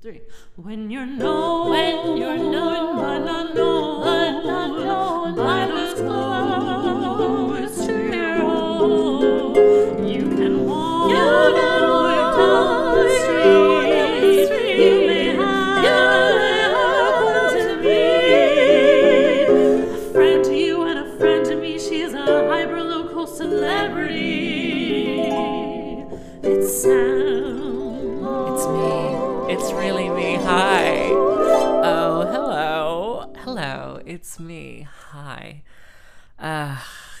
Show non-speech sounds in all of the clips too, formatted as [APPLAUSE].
three. When you're known, when you're known, by not known, by not known, Hi. Uh,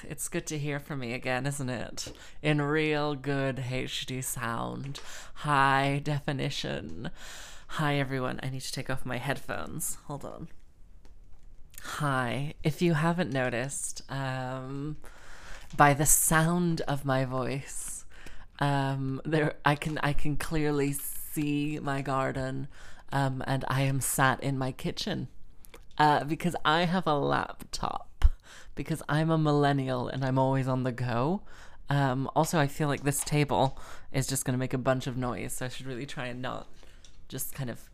it's good to hear from me again, isn't it? In real good HD sound. High definition. Hi, everyone. I need to take off my headphones. Hold on. Hi. If you haven't noticed, um, by the sound of my voice, um, there I can I can clearly see my garden, um, and I am sat in my kitchen, uh, because I have a laptop, because I'm a millennial and I'm always on the go. Um, also, I feel like this table is just gonna make a bunch of noise, so I should really try and not just kind of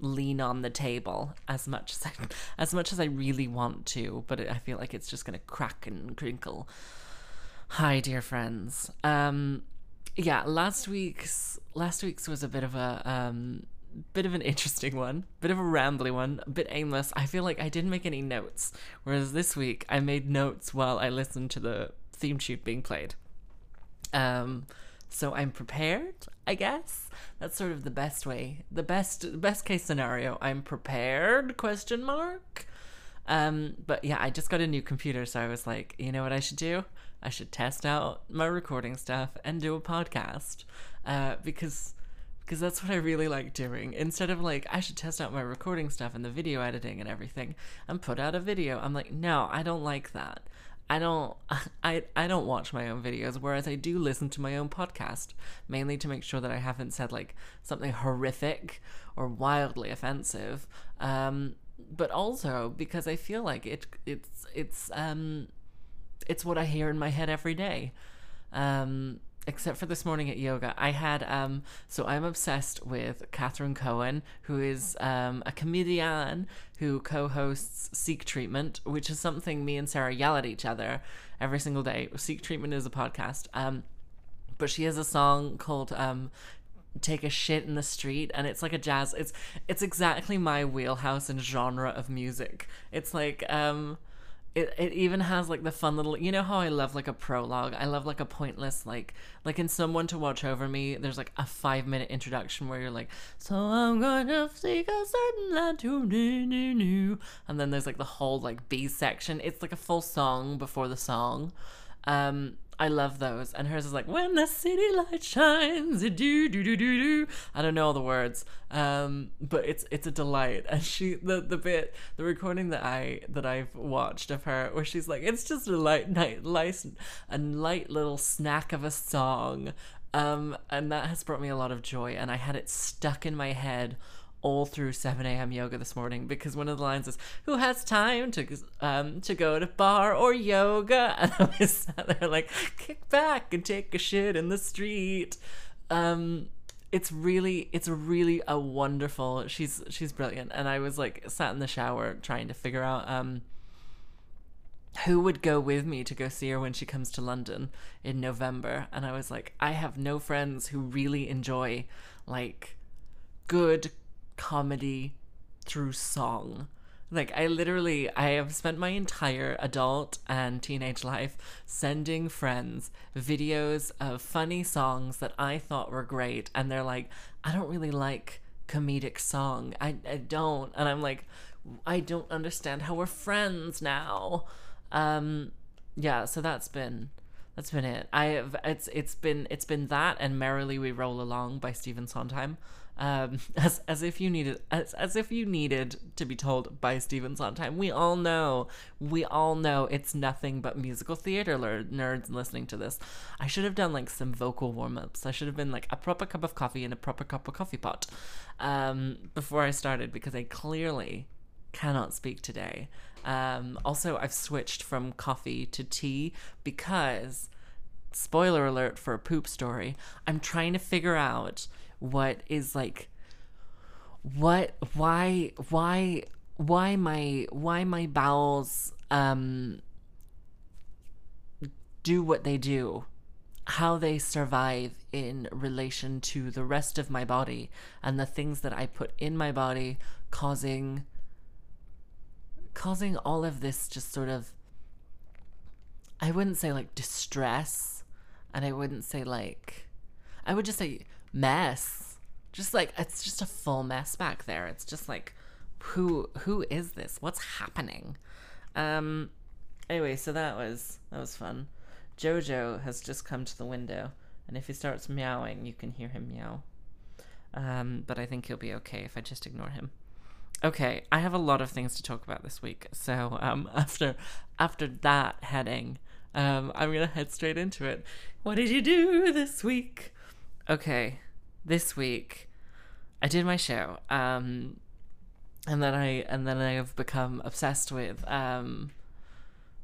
lean on the table as much as I, [LAUGHS] as much as I really want to, but I feel like it's just gonna crack and crinkle. Hi, dear friends. Um, yeah, last week's last week's was a bit of a um, bit of an interesting one, bit of a rambly one, a bit aimless. I feel like I didn't make any notes, whereas this week I made notes while I listened to the theme tune being played. Um, so I'm prepared, I guess. That's sort of the best way. The best best case scenario, I'm prepared question mark. Um, but yeah, I just got a new computer, so I was like, you know what I should do? I should test out my recording stuff and do a podcast. Uh, because because that's what I really like doing. Instead of like, I should test out my recording stuff and the video editing and everything and put out a video. I'm like, no, I don't like that. I don't [LAUGHS] I I don't watch my own videos, whereas I do listen to my own podcast, mainly to make sure that I haven't said like something horrific or wildly offensive. Um, but also because I feel like it it's it's um it's what I hear in my head every day. Um, except for this morning at yoga, I had um. So I'm obsessed with Catherine Cohen, who is um a comedian who co-hosts Seek Treatment, which is something me and Sarah yell at each other every single day. Seek Treatment is a podcast. Um, but she has a song called um take a shit in the street and it's like a jazz it's it's exactly my wheelhouse and genre of music it's like um it, it even has like the fun little you know how i love like a prologue? I love like a pointless like like in someone to watch over me there's like a five minute introduction where you're like so i'm gonna seek a certain land to do do do and then there's like the whole like b section. It's like a full song before the song. Um I love those. And hers is like, when the city light shines, do do do do do. I don't know all the words, um, but it's it's a delight. And she the the bit the recording that I that I've watched of her where she's like, it's just a light night light a light little snack of a song, um, and that has brought me a lot of joy. And I had it stuck in my head all through 7 a.m. yoga this morning because one of the lines is, "Who has time to um to go to barre or yoga?" [LAUGHS] And I was sat there like, kick back and take a shit in the street. Um, it's really, it's really a wonderful. She's she's brilliant, and I was like sat in the shower trying to figure out um who would go with me to go see her when she comes to London in November, and I was like, I have no friends who really enjoy like good comedy through song. Like I literally I have spent my entire adult and teenage life sending friends videos of funny songs that I thought were great and they're like, I don't really like comedic song. I, I don't and I'm like I don't understand how we're friends now. Um yeah, so that's been that's been it. I have it's it's been it's been that and Merrily We Roll Along by Stephen Sondheim. Um, [LAUGHS] as as if you needed as, as if you needed to be told by Stephen Sondheim. We all know, we all know it's nothing but musical theater nerds listening to this. I should have done like some vocal warm ups. I should have been like a proper cup of coffee in a proper cup of coffee pot um, before I started because I clearly cannot speak today. Um, also, I've switched from coffee to tea because, spoiler alert for a poop story, I'm trying to figure out what is like what why why why my why my bowels um do what they do how they survive in relation to the rest of my body and the things that I put in my body causing causing all of this just sort of I wouldn't say like distress and I wouldn't say like I would just say mess. Just like it's just a full mess back there. It's just like who who is this? What's happening? Um anyway, so that was that was fun. Jojo has just come to the window, and if he starts meowing, you can hear him meow. Um, but I think he'll be okay if I just ignore him. Okay, I have a lot of things to talk about this week, so um, [LAUGHS] after after that heading, um, I'm gonna head straight into it. What did you do this week? Okay, this week I did my show, um, and then I and then I have become obsessed with um,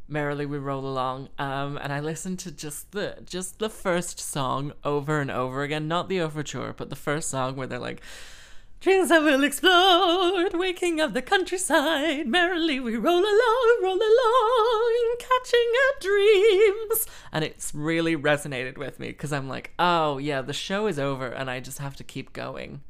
merrily we roll along um and i listened to just the just the first song over and over again. Not the overture but the first song where they're like Dreams that will explode, waking up the countryside. Merrily we roll along, roll along, catching our dreams. And it's really resonated with me because I'm like, oh yeah, the show is over and I just have to keep going.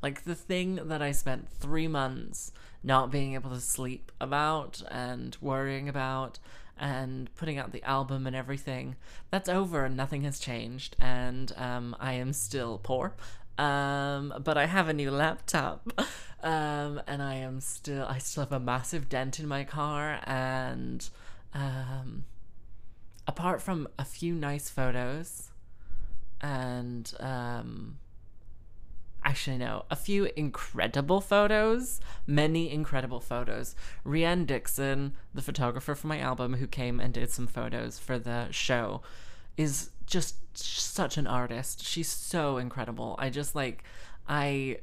Like the thing that I spent three months not being able to sleep about and worrying about and putting out the album and everything. That's over and nothing has changed. And um, I am still poor. Um, but I have a new laptop. [LAUGHS] Um, and I am still, I still have a massive dent in my car. And um, apart from a few nice photos and um, actually no a few incredible photos many incredible photos Rianne Dixon the photographer for my album who came and did some photos for the show is just such an artist. She's so incredible. I just like I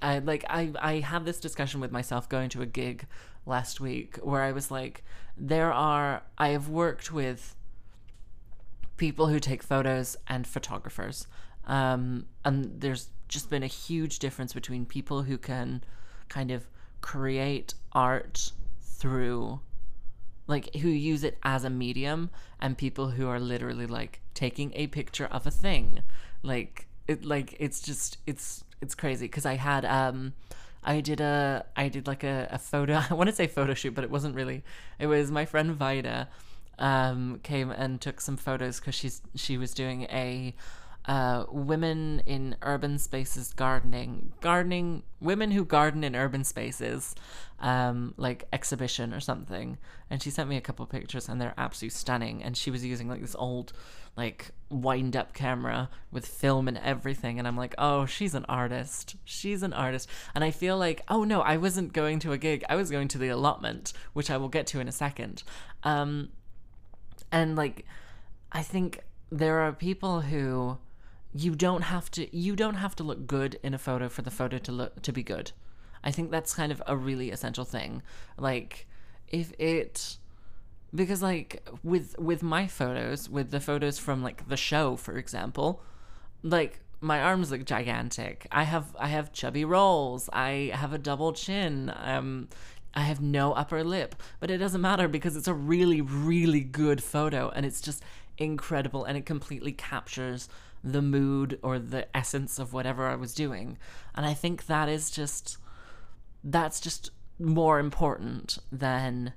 I like I I have this discussion with myself going to a gig last week where I was like there are I have worked with people who take photos and photographers. Um and there's just been a huge difference between people who can kind of create art through like who use it as a medium and people who are literally like taking a picture of a thing. Like it like it's just it's it's crazy because i had um i did a i did like a, a photo [LAUGHS] i want to say photo shoot but it wasn't really it was my friend vida um came and took some photos because she's she was doing a uh, women in urban spaces gardening, gardening, women who garden in urban spaces, um, like exhibition or something. And she sent me a couple pictures, and they're absolutely stunning. And she was using like this old, like wind up camera with film and everything. And I'm like, oh, she's an artist. She's an artist. And I feel like, oh no, I wasn't going to a gig. I was going to the allotment, which I will get to in a second. Um, and like, I think there are people who you don't have to you don't have to look good in a photo for the photo to look to be good. I think that's kind of a really essential thing. Like if it because like with with my photos, with the photos from like the show for example, like my arms look gigantic. I have I have chubby rolls. I have a double chin. Um I have no upper lip, but it doesn't matter because it's a really really good photo and it's just incredible and it completely captures the mood or the essence of whatever I was doing. And I think that is just that's just more important than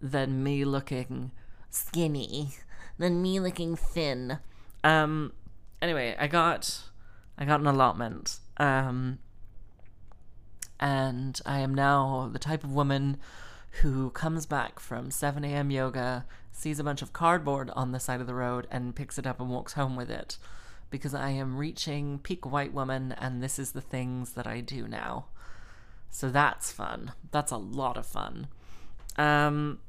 than me looking skinny, than me looking thin. Um anyway, I got I got an allotment. Um and I am now the type of woman who comes back from 7 a.m. yoga, sees a bunch of cardboard on the side of the road, and picks it up and walks home with it. Because I am reaching peak white woman, and this is the things that I do now. So that's fun. That's a lot of fun. Um,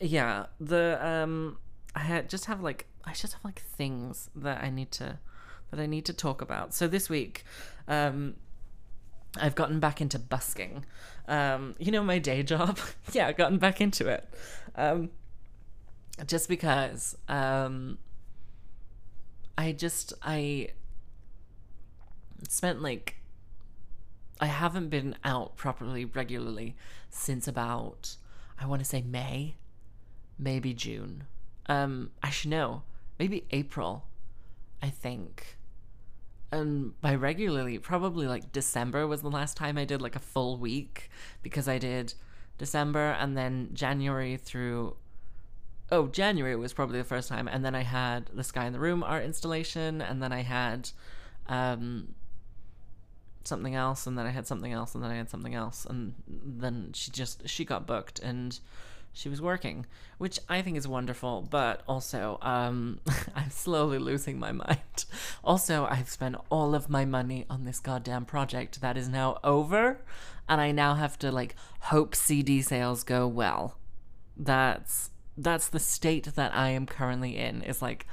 yeah, the um, I just have like I just have like things that I need to that I need to talk about. So this week, um, I've gotten back into busking. Um, you know, my day job. [LAUGHS] yeah, gotten back into it. Um, just because um, I just, I spent like I haven't been out properly regularly since about I want to say May, maybe June. Um, actually no, maybe April. I think. And by regularly, probably like December was the last time I did like a full week because I did December and then January through oh, January was probably the first time. And then I had the Sky in the Room art installation, and then I had um, something else, and then I had something else, and then I had something else, and then she just she got booked and she was working, which I think is wonderful. But also, um, [LAUGHS] I'm slowly losing my mind. Also, I've spent all of my money on this goddamn project that is now over, and I now have to like hope CD sales go well. That's that's the state that I am currently in. Is like,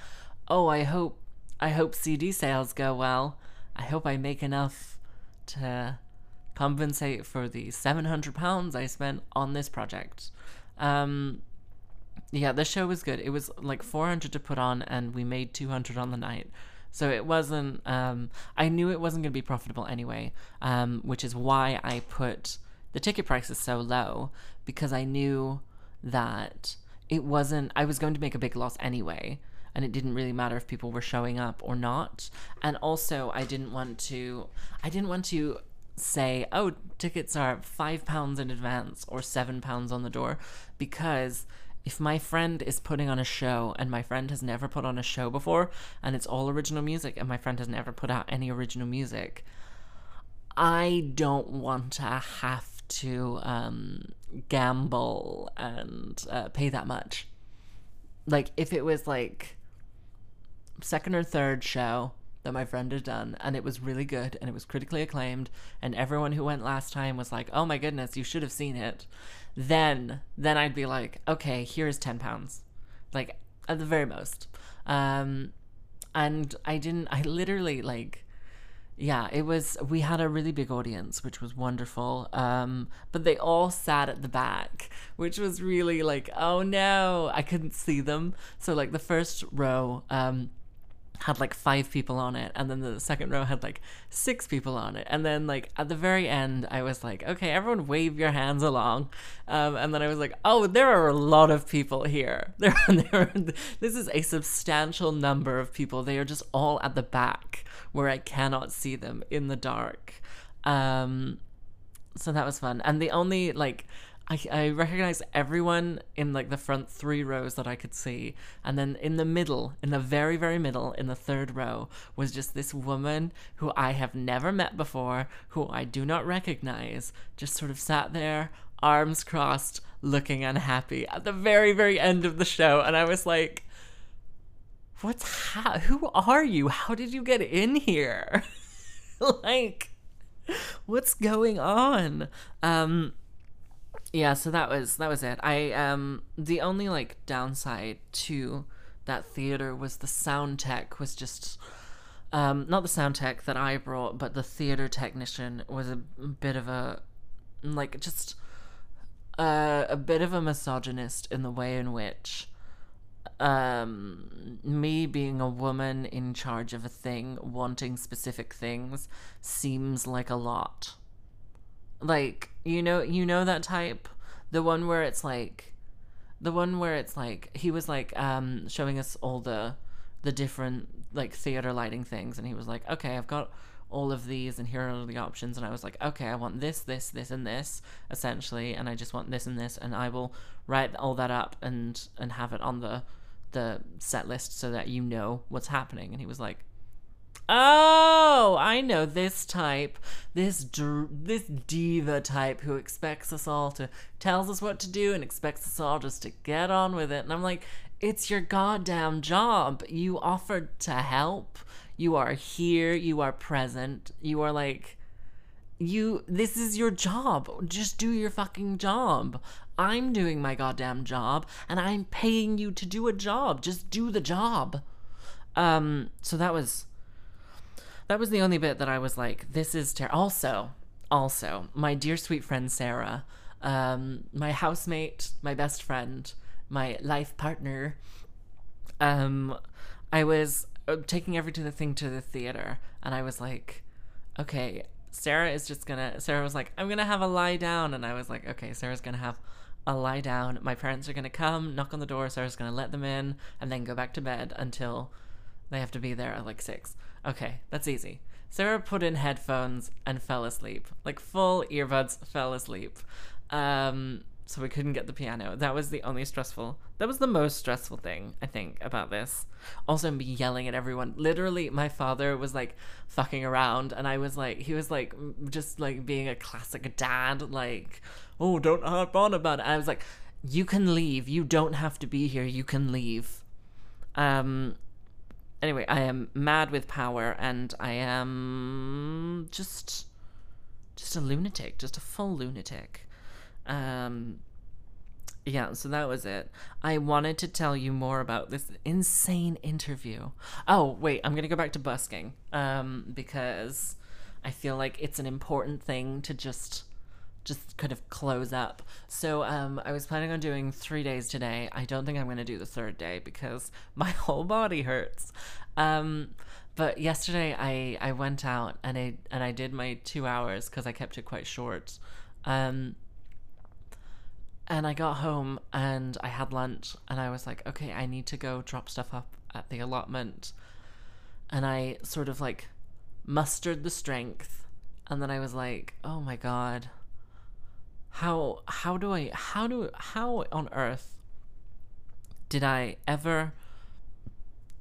oh, I hope I hope CD sales go well. I hope I make enough to compensate for the 700 pounds I spent on this project. Um yeah, the show was good. It was like 400 to put on and we made 200 on the night. So it wasn't um I knew it wasn't going to be profitable anyway, um which is why I put the ticket prices so low because I knew that it wasn't I was going to make a big loss anyway and it didn't really matter if people were showing up or not and also I didn't want to I didn't want to say oh tickets are 5 pounds in advance or 7 pounds on the door because if my friend is putting on a show and my friend has never put on a show before and it's all original music and my friend has never put out any original music I don't want to have to um, gamble and uh, pay that much. Like, if it was like second or third show that my friend had done and it was really good and it was critically acclaimed and everyone who went last time was like oh my goodness you should have seen it then then i'd be like okay here's 10 pounds like at the very most um and i didn't i literally like yeah, it was. We had a really big audience, which was wonderful. Um, but they all sat at the back, which was really like, oh no, I couldn't see them. So like the first row, um, had like five people on it and then the second row had like six people on it. And then like at the very end i was like okay everyone wave your hands along. Um, and then i was like oh there are a lot of people here. [LAUGHS] There, there this is a substantial number of people. They are just all at the back where i cannot see them in the dark. Um, so that was fun. And the only like I, I recognized everyone in like the front three rows that I could see. And then in the middle, in the very, very middle, in the third row, was just this woman who I have never met before, who I do not recognize, just sort of sat there, arms crossed, looking unhappy at the very, very end of the show. And I was like, what's ha- who are you? How did you get in here? [LAUGHS] like, what's going on? Um, yeah so that was that was it. I um the only like downside to that theater was the sound tech was just um not the sound tech that i brought but the theater technician was a bit of a like just uh, a bit of a misogynist in the way in which um me being a woman in charge of a thing wanting specific things seems like a lot. Like you know you know that type? The one where it's like the one where it's like he was like um showing us all the the different like theater lighting things and he was like okay i've got all of these and here are the options and i was like okay i want this this this and this essentially and i just want this and this and i will write all that up and and have it on the the set list so that you know what's happening and he was like Oh, I know this type. This dr- this diva type who expects us all to tells us what to do and expects us all just to get on with it. And I'm like, it's your goddamn job. You offered to help. You are here. You are present. You are like you this is your job. Just do your fucking job. I'm doing my goddamn job and I'm paying you to do a job. Just do the job. Um so that was that was the only bit that I was like, this is terrible. Also, also, my dear sweet friend Sarah, um, my housemate, my best friend, my life partner, um, I was uh, taking everything to the theater, and I was like, okay, Sarah is just gonna. Sarah was like, I'm gonna have a lie down, and I was like, okay, Sarah's gonna have a lie down. My parents are gonna come, knock on the door. Sarah's gonna let them in, and then go back to bed until they have to be there at like six. Okay, that's easy. Sarah put in headphones and fell asleep, like full earbuds, fell asleep. Um, so we couldn't get the piano. That was the only stressful. That was the most stressful thing I think about this. Also, me yelling at everyone. Literally, my father was like fucking around, and I was like, he was like just like being a classic dad, like, oh, don't harp on about it. I was like, you can leave. You don't have to be here. You can leave. Um. Anyway, I am mad with power, and I am just, just a lunatic, just a full lunatic. Um, yeah, so that was it. I wanted to tell you more about this insane interview. Oh, wait, I'm going to go back to busking um, because I feel like it's an important thing to just just kind of close up. So um, I was planning on doing three days today. I don't think I'm going to do the third day because [LAUGHS] my whole body hurts. Um, but yesterday I, I went out and I and I did my two hours because I kept it quite short. Um, and I got home and I had lunch and I was like, okay, I need to go drop stuff up at the allotment. And I sort of like mustered the strength and then I was like, oh my god. How how do I how do how on earth did I ever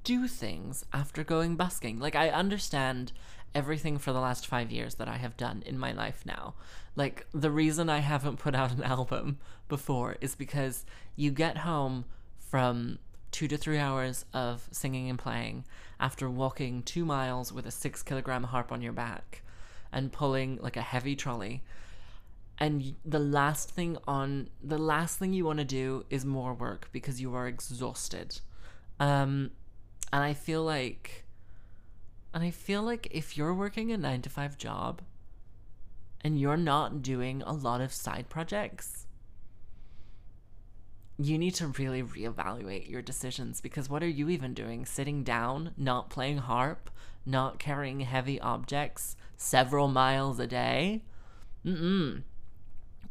do things after going busking? Like I understand everything for the last 5 years that I have done in my life now. Like the reason I haven't put out an [LAUGHS] album before is because you get home from two to three hours of singing and playing after walking two miles with a six kilogram harp on your back and pulling like a heavy trolley. And the last thing on the last thing you want to do is more work because you are exhausted. Um, and I feel like, and I feel like if you're working a nine to five job and you're not doing a lot of side projects, you need to really reevaluate your decisions because what are you even doing? Sitting down, not playing harp, not carrying heavy objects several miles a day? Mm-mm.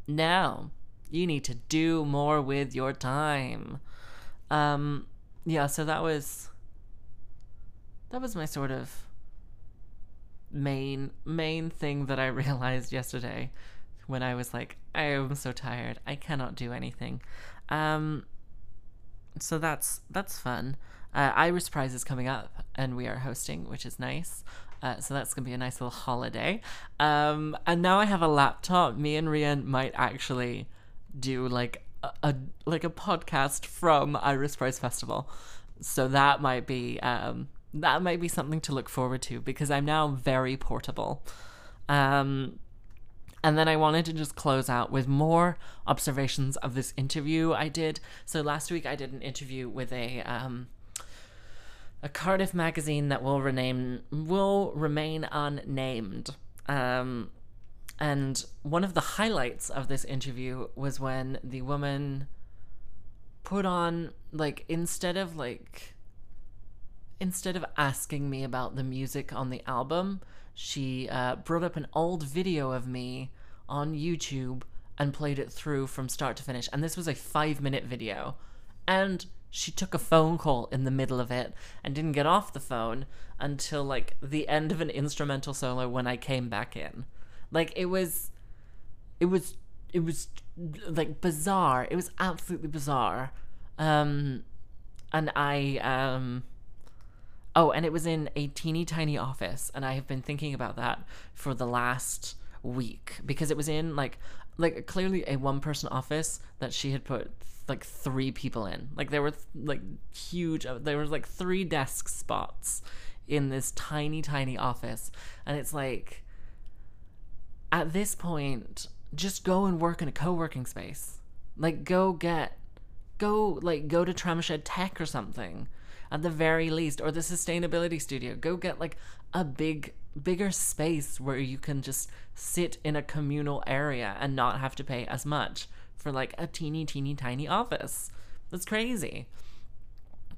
No. You need to do more with your time. Um yeah, so that was that was my sort of main main thing that I [LAUGHS] realized yesterday when I was like, I am so tired. I cannot do anything. Um, so that's that's fun. Uh, Iris Prize is coming up, and we are hosting, which is nice. Uh, so that's gonna be a nice little holiday. Um, and now I have a laptop. Me and Rian might actually do like a, a like a podcast from Iris Prize Festival. So that might be um, that might be something to look forward to because I'm now very portable. Um, and then I wanted to just close out with more observations of this interview I did. So last week I did an interview with a um, a Cardiff magazine that will rename will remain unnamed. Um, and one of the highlights of this interview was when the woman put on like instead of like instead of asking me about the music on the album, she uh, brought up an old video of me on YouTube and played it through from start to finish. And this was a five minute video. And she took a phone call in the middle of it and didn't get off the phone until like the end of an instrumental solo when I came back in. Like it was it was it was like bizarre. It was absolutely bizarre. Um and I um Oh, and it was in a teeny tiny office, and I have been thinking about that for the last week because it was in like like clearly a one person office that she had put like three people in. Like there were like huge uh, there was like three desk spots in this tiny tiny office, and it's like at this point just go and work in a co-working space. Like go get go like go to Tramshed Tech or something at the very least, or the sustainability studio. Go get like a big, bigger space where you can just sit in a communal area and not have to pay as much for like a teeny, teeny, tiny office. That's crazy.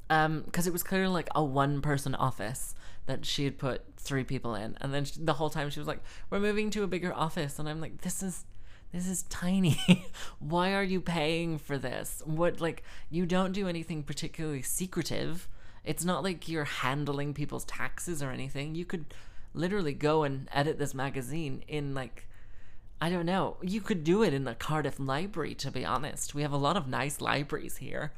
Um, because it was clearly like a one person office that she had put three people in, and then she, the whole time she was like, "We're moving to a bigger office," and I'm like, "This is." This is tiny. [LAUGHS] Why are you paying for this? What, like, you don't do anything particularly secretive. It's not like you're handling people's taxes or anything. You could literally go and edit this magazine in, like, I don't know. You could do it in the Cardiff Library, to be honest. We have a lot of nice libraries here.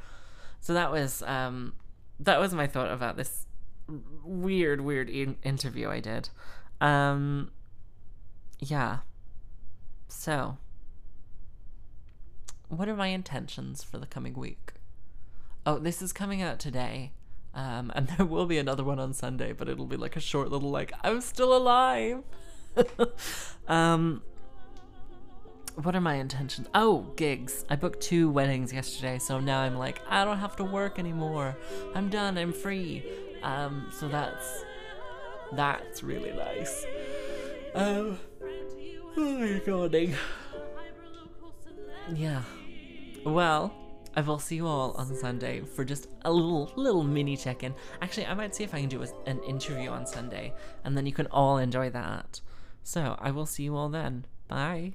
So that was um, that was my thought about this weird, weird in- interview I did. Um, yeah. So, what are my intentions for the coming week? Oh, this is coming out today. Um, and [LAUGHS] there will be another one on Sunday, but it'll be like a short little like I'm still alive. [LAUGHS] um what are my intentions? Oh, gigs. I booked two weddings yesterday, so now I'm like, I don't have to work anymore. I'm done. I'm free. Um, so that's that's really nice. Um, [SIGHS] oh my god. [SIGHS] Yeah. Well, I will see you all on Sunday for just a little little mini check-in. Actually, I might see if I can do an interview on Sunday, and then you can all enjoy that. So I will see you all then. Bye.